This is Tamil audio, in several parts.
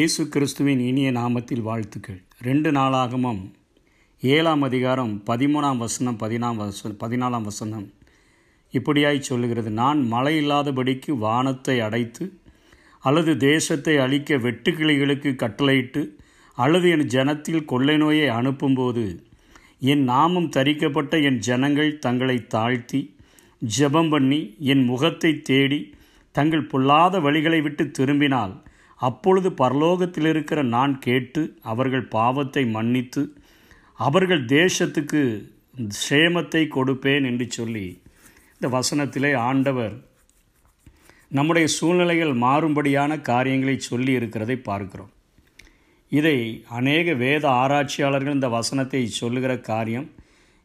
இயேசு கிறிஸ்துவின் இனிய நாமத்தில் வாழ்த்துக்கள். ரெண்டு நாளாகமும் ஏழாம் அதிகாரம் பதிமூணாம் வசனம் பதினாம் வச பதினாலாம் வசனம் இப்படியாய் சொல்லுகிறது. நான் மழை இல்லாதபடிக்கு வானத்தை அடைத்து அல்லது தேசத்தை அழிக்க வெட்டுக்கிளிகளுக்கு கட்டளையிட்டு அல்லது என் ஜனத்தில் கொள்ளை நோயை அனுப்பும்போது என் நாமம் தரிக்கப்பட்ட என் ஜனங்கள் தங்களை தாழ்த்தி ஜெபம் பண்ணி என் முகத்தை தேடி தங்கள் பொல்லாத வழிகளை விட்டு திரும்பினால் அப்பொழுது பரலோகத்தில் இருக்கிற நான் கேட்டு அவர்கள் பாவத்தை மன்னித்து அவர்கள் தேசத்துக்கு சேமத்தை கொடுப்பேன் என்று சொல்லி இந்த வசனத்திலே ஆண்டவர் நம்முடைய சூழ்நிலைகள் மாறும்படியான காரியங்களை சொல்லி இருக்கிறதை பார்க்கிறோம். இதை அநேக வேத ஆராய்ச்சியாளர்கள் இந்த வசனத்தை சொல்லுகிற காரியம்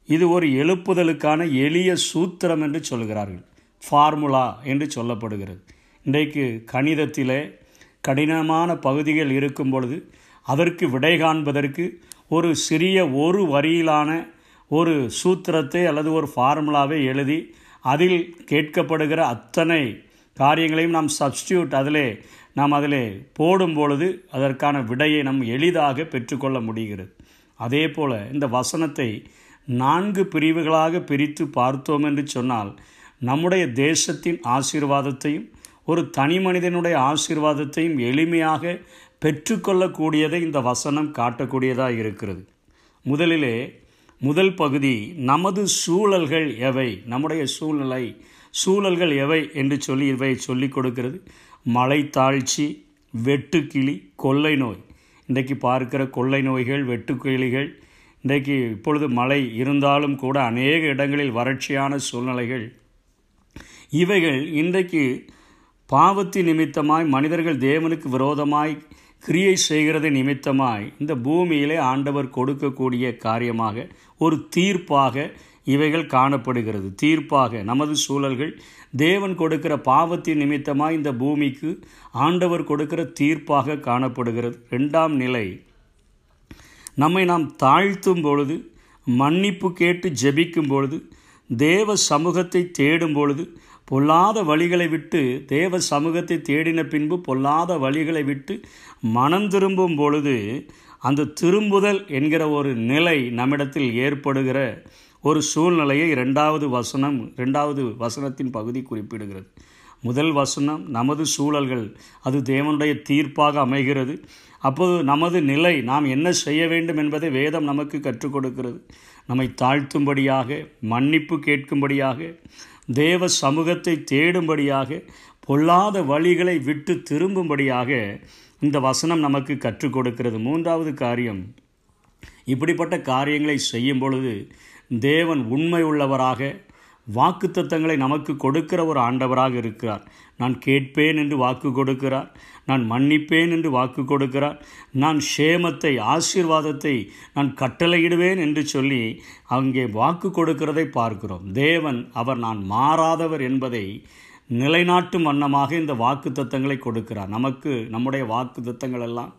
இது ஒரு எழுப்புதலுக்கான எளிய சூத்திரம் என்று சொல்கிறார்கள் ஃபார்முலா என்று சொல்லப்படுகிறது. இன்றைக்கு கணிதத்திலே கடினமான பகுதிகள் இருக்கும் பொழுது அதற்கு விடை காண்பதற்கு ஒரு சிறிய ஒரு வரியிலான ஒரு சூத்திரத்தை அல்லது ஒரு ஃபார்முலாவை எழுதி அதில் கேட்கப்படுகிற அத்தனை காரியங்களையும் நாம் சப்ஸ்டியூட் அதிலே நாம் அதில் போடும் பொழுது அதற்கான விடையை நம் எளிதாக பெற்றுக்கொள்ள முடிகிறது. அதே போல் இந்த வசனத்தை நான்கு பிரிவுகளாக பிரித்து பார்த்தோம் என்று சொன்னால் நம்முடைய தேசத்தின் ஆசீர்வாதத்தையும் ஒரு தனி மனிதனுடைய ஆசீர்வாதத்தையும் எளிமையாக பெற்றுக்கொள்ளக்கூடியதை இந்த வசனம் காட்டக்கூடியதாக இருக்கிறது. முதலிலே முதல் பகுதி நமது சூழல்கள் எவை? நம்முடைய சூழ்நிலை சூழல்கள் எவை? என்று சொல்லி இவை சொல்லிக் கொடுக்கிறது. மழை தாழ்ச்சி வெட்டுக்கிளி கொள்ளை நோய். இன்றைக்கு பார்க்கிற கொள்ளை நோய்கள் வெட்டுக்கிளிகள் இன்றைக்கு இப்பொழுது மழை இருந்தாலும் கூட அநேக இடங்களில் வறட்சியான சூழ்நிலைகள். இவைகள் இன்றைக்கு பாவத்தி நிமித்தமாய் மனிதர்கள் தேவனுக்கு விரோதமாய் கிரியை செய்கிறது நிமித்தமாய் இந்த பூமியிலே ஆண்டவர் கொடுக்கக்கூடிய காரியமாக ஒரு தீர்ப்பாக இவைகள் காணப்படுகிறது. தீர்ப்பாக நமது சூழல்கள் தேவன் கொடுக்கிற பாவத்தின் நிமித்தமாக இந்த பூமிக்கு ஆண்டவர் கொடுக்கிற தீர்ப்பாக காணப்படுகிறது. ரெண்டாம் நிலை நம்மை நாம் தாழ்த்தும் பொழுது மன்னிப்பு கேட்டு ஜெபிக்கும் பொழுது தேவ சமூகத்தை தேடும் பொழுது பொல்லாத வழிகளை விட்டு தேவ சமூகத்தை தேடின பின்பு பொல்லாத வழிகளை விட்டு மனம் திரும்பும் பொழுது அந்த திரும்புதல் என்கிற ஒரு நிலை நம்மிடத்தில் ஏற்படுகிற ஒரு சூழ்நிலையை ரெண்டாவது வசனம் ரெண்டாவது வசனத்தின் பகுதி குறிப்பிடுகிறது. முதல் வசனம் நமது சூழல்கள் அது தேவனுடைய தீர்ப்பாக அமைகிறது. அப்போது நமது நிலை நாம் என்ன செய்ய வேண்டும் என்பதை வேதம் நமக்கு கற்றுக் கொடுக்கிறது. நம்மை தாழ்த்தும்படியாக மன்னிப்பு கேட்கும்படியாக தேவ சமூகத்தை தேடும்படியாக பொல்லாத வழிகளை விட்டு திரும்பும்படியாக இந்த வசனம் நமக்கு கற்றுக் கொடுக்கிறது. மூன்றாவது காரியம் இப்படிப்பட்ட காரியங்களை செய்யும் பொழுது தேவன் உண்மை உள்ளவராக வாக்குத்தத்தங்களை நமக்கு கொடுக்கிற ஒரு ஆண்டவராக இருக்கிறார். நான் கேட்பேன் என்று வாக்கு கொடுக்கிறார். நான் மன்னிப்பேன் என்று வாக்கு கொடுக்கிறார். நான் சேமத்தை ஆசீர்வாதத்தை நான் கட்டளையிடுவேன் என்று சொல்லி அங்கே வாக்கு கொடுக்கிறதை பார்க்கிறோம். தேவன் அவர் நான் மாறாதவர் என்பதை நிலைநாட்டும் வண்ணமாக இந்த வாக்கு தத்தங்களை கொடுக்கிறார். நமக்கு நம்முடைய வாக்கு தத்தங்கள் எல்லாம்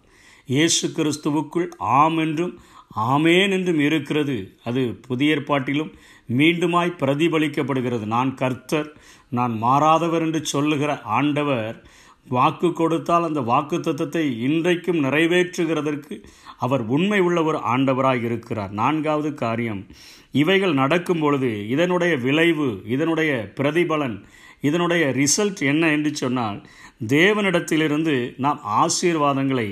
இயேசு கிறிஸ்துவுக்குள் ஆம் என்றும் ஆமேன் என்றும் இருக்கிறது. அது புதிய ஏற்பாட்டிலும் மீண்டுமாய் பிரதிபலிக்கப்படுகிறது. நான் கர்த்தர் நான் மாறாதவர் என்று சொல்லுகிற ஆண்டவர் வாக்கு கொடுத்தால் அந்த வாக்கு தத்துவத்தை இன்றைக்கும் நிறைவேற்றுகிறதற்கு அவர் உண்மை உள்ள ஒரு ஆண்டவராக இருக்கிறார். நான்காவது காரியம் இவைகள் நடக்கும் பொழுது இதனுடைய விளைவு இதனுடைய பிரதிபலன் இதனுடைய ரிசல்ட் என்ன என்று சொன்னால் தேவனிடத்திலிருந்து நாம் ஆசீர்வாதங்களை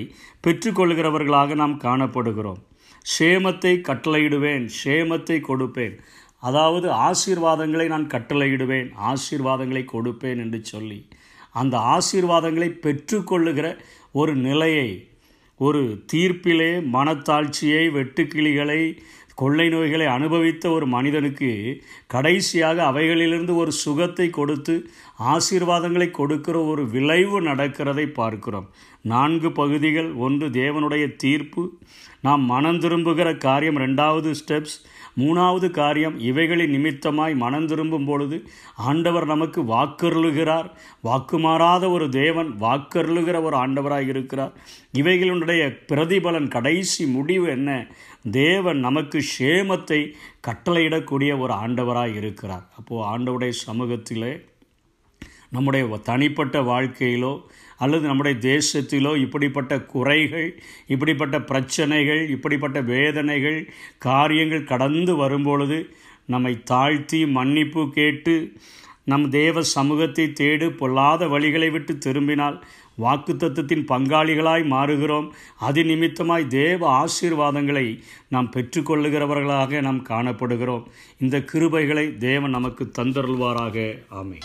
பெற்றுக்கொள்கிறவர்களாக நாம் காணப்படுகிறோம். சேமத்தை கட்டளையிடுவேன் சேமத்தை கொடுப்பேன். அதாவது ஆசீர்வாதங்களை நான் கட்டளையிடுவேன் ஆசீர்வாதங்களை கொடுப்பேன் என்று சொல்லி. அந்த ஆசீர்வாதங்களை பெற்றுக்கொள்ளுகிற ஒரு நிலையை ஒரு தீர்ப்பிலே மனத்தாழ்ச்சியை வெட்டுக்கிளிகளை கொள்ளை நோய்களை அனுபவித்த ஒரு மனிதனுக்கு கடைசியாக அவைகளிலிருந்து ஒரு சுகத்தை கொடுத்து ஆசீர்வாதங்களை கொடுக்கிற ஒரு விளைவு நடக்கிறதை பார்க்கிறோம். நான்கு பகுதிகள். ஒன்று தேவனுடைய தீர்ப்பு. நாம் மனம் திரும்புகிற காரியம். ரெண்டாவது ஸ்டெப்ஸ். மூணாவது காரியம் இவைகளின் நிமித்தமாய் மனம் திரும்பும் பொழுது ஆண்டவர் நமக்கு வாக்கருளுகிறார். வாக்குமாறாத ஒரு தேவன் வாக்கருளுகிற ஒரு ஆண்டவராக இருக்கிறார். இவைகளுடைய பிரதிபலன் கடைசி முடிவு என்ன? தேவன் நமக்கு சேமத்தை கட்டளையிடக்கூடிய ஒரு ஆண்டவராக இருக்கிறார். அப்போது ஆண்டவருடைய சமூகத்திலே நம்முடைய தனிப்பட்ட வாழ்க்கையிலோ அல்லது நம்முடைய தேசத்திலோ இப்படிப்பட்ட குறைகள் இப்படிப்பட்ட பிரச்சனைகள் இப்படிப்பட்ட வேதனைகள் காரியங்கள் கடந்து வரும்பொழுது நம்மை தாழ்த்தி மன்னிப்பு கேட்டு நம் தேவ சமூகத்தை தேடு பொல்லாத வழிகளை விட்டு திரும்பினால் வாக்குத்தத்தத்தின் பங்காளிகளாய் மாறுகிறோம். அது நிமித்தமாய் தேவ ஆசீர்வாதங்களை நாம் பெற்றுக்கொள்ளுகிறவர்களாக நாம் காணப்படுகிறோம். இந்த கிருபைகளை தேவன் நமக்கு தந்தருள்வாராக. ஆமை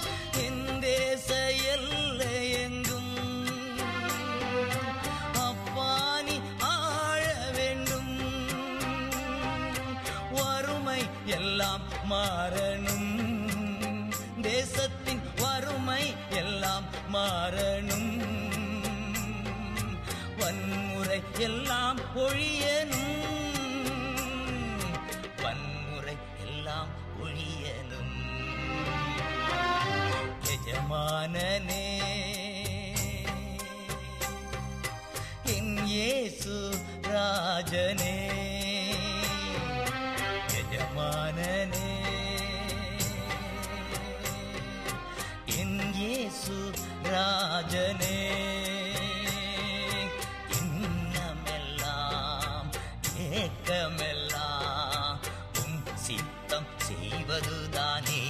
எல்லாம் மாறணும். தேசத்தின் வறுமை எல்லாம் மாறணும். வன்முறை எல்லாம் ஒழியனும் வன்முறை எல்லாம் ஒழியனும் எஜமானனே என் இயேசு ராஜனே. ராஜனே இன்னமெல்லாம் ஏக்கமெல்லாம் உம் சித்தம் செய்வதுதானே.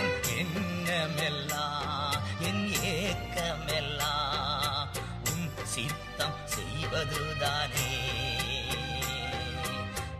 என் எண்ணமெல்லாம் என் ஏக்கமெல்லாம் உம் சித்தம் செய்வதுதானே.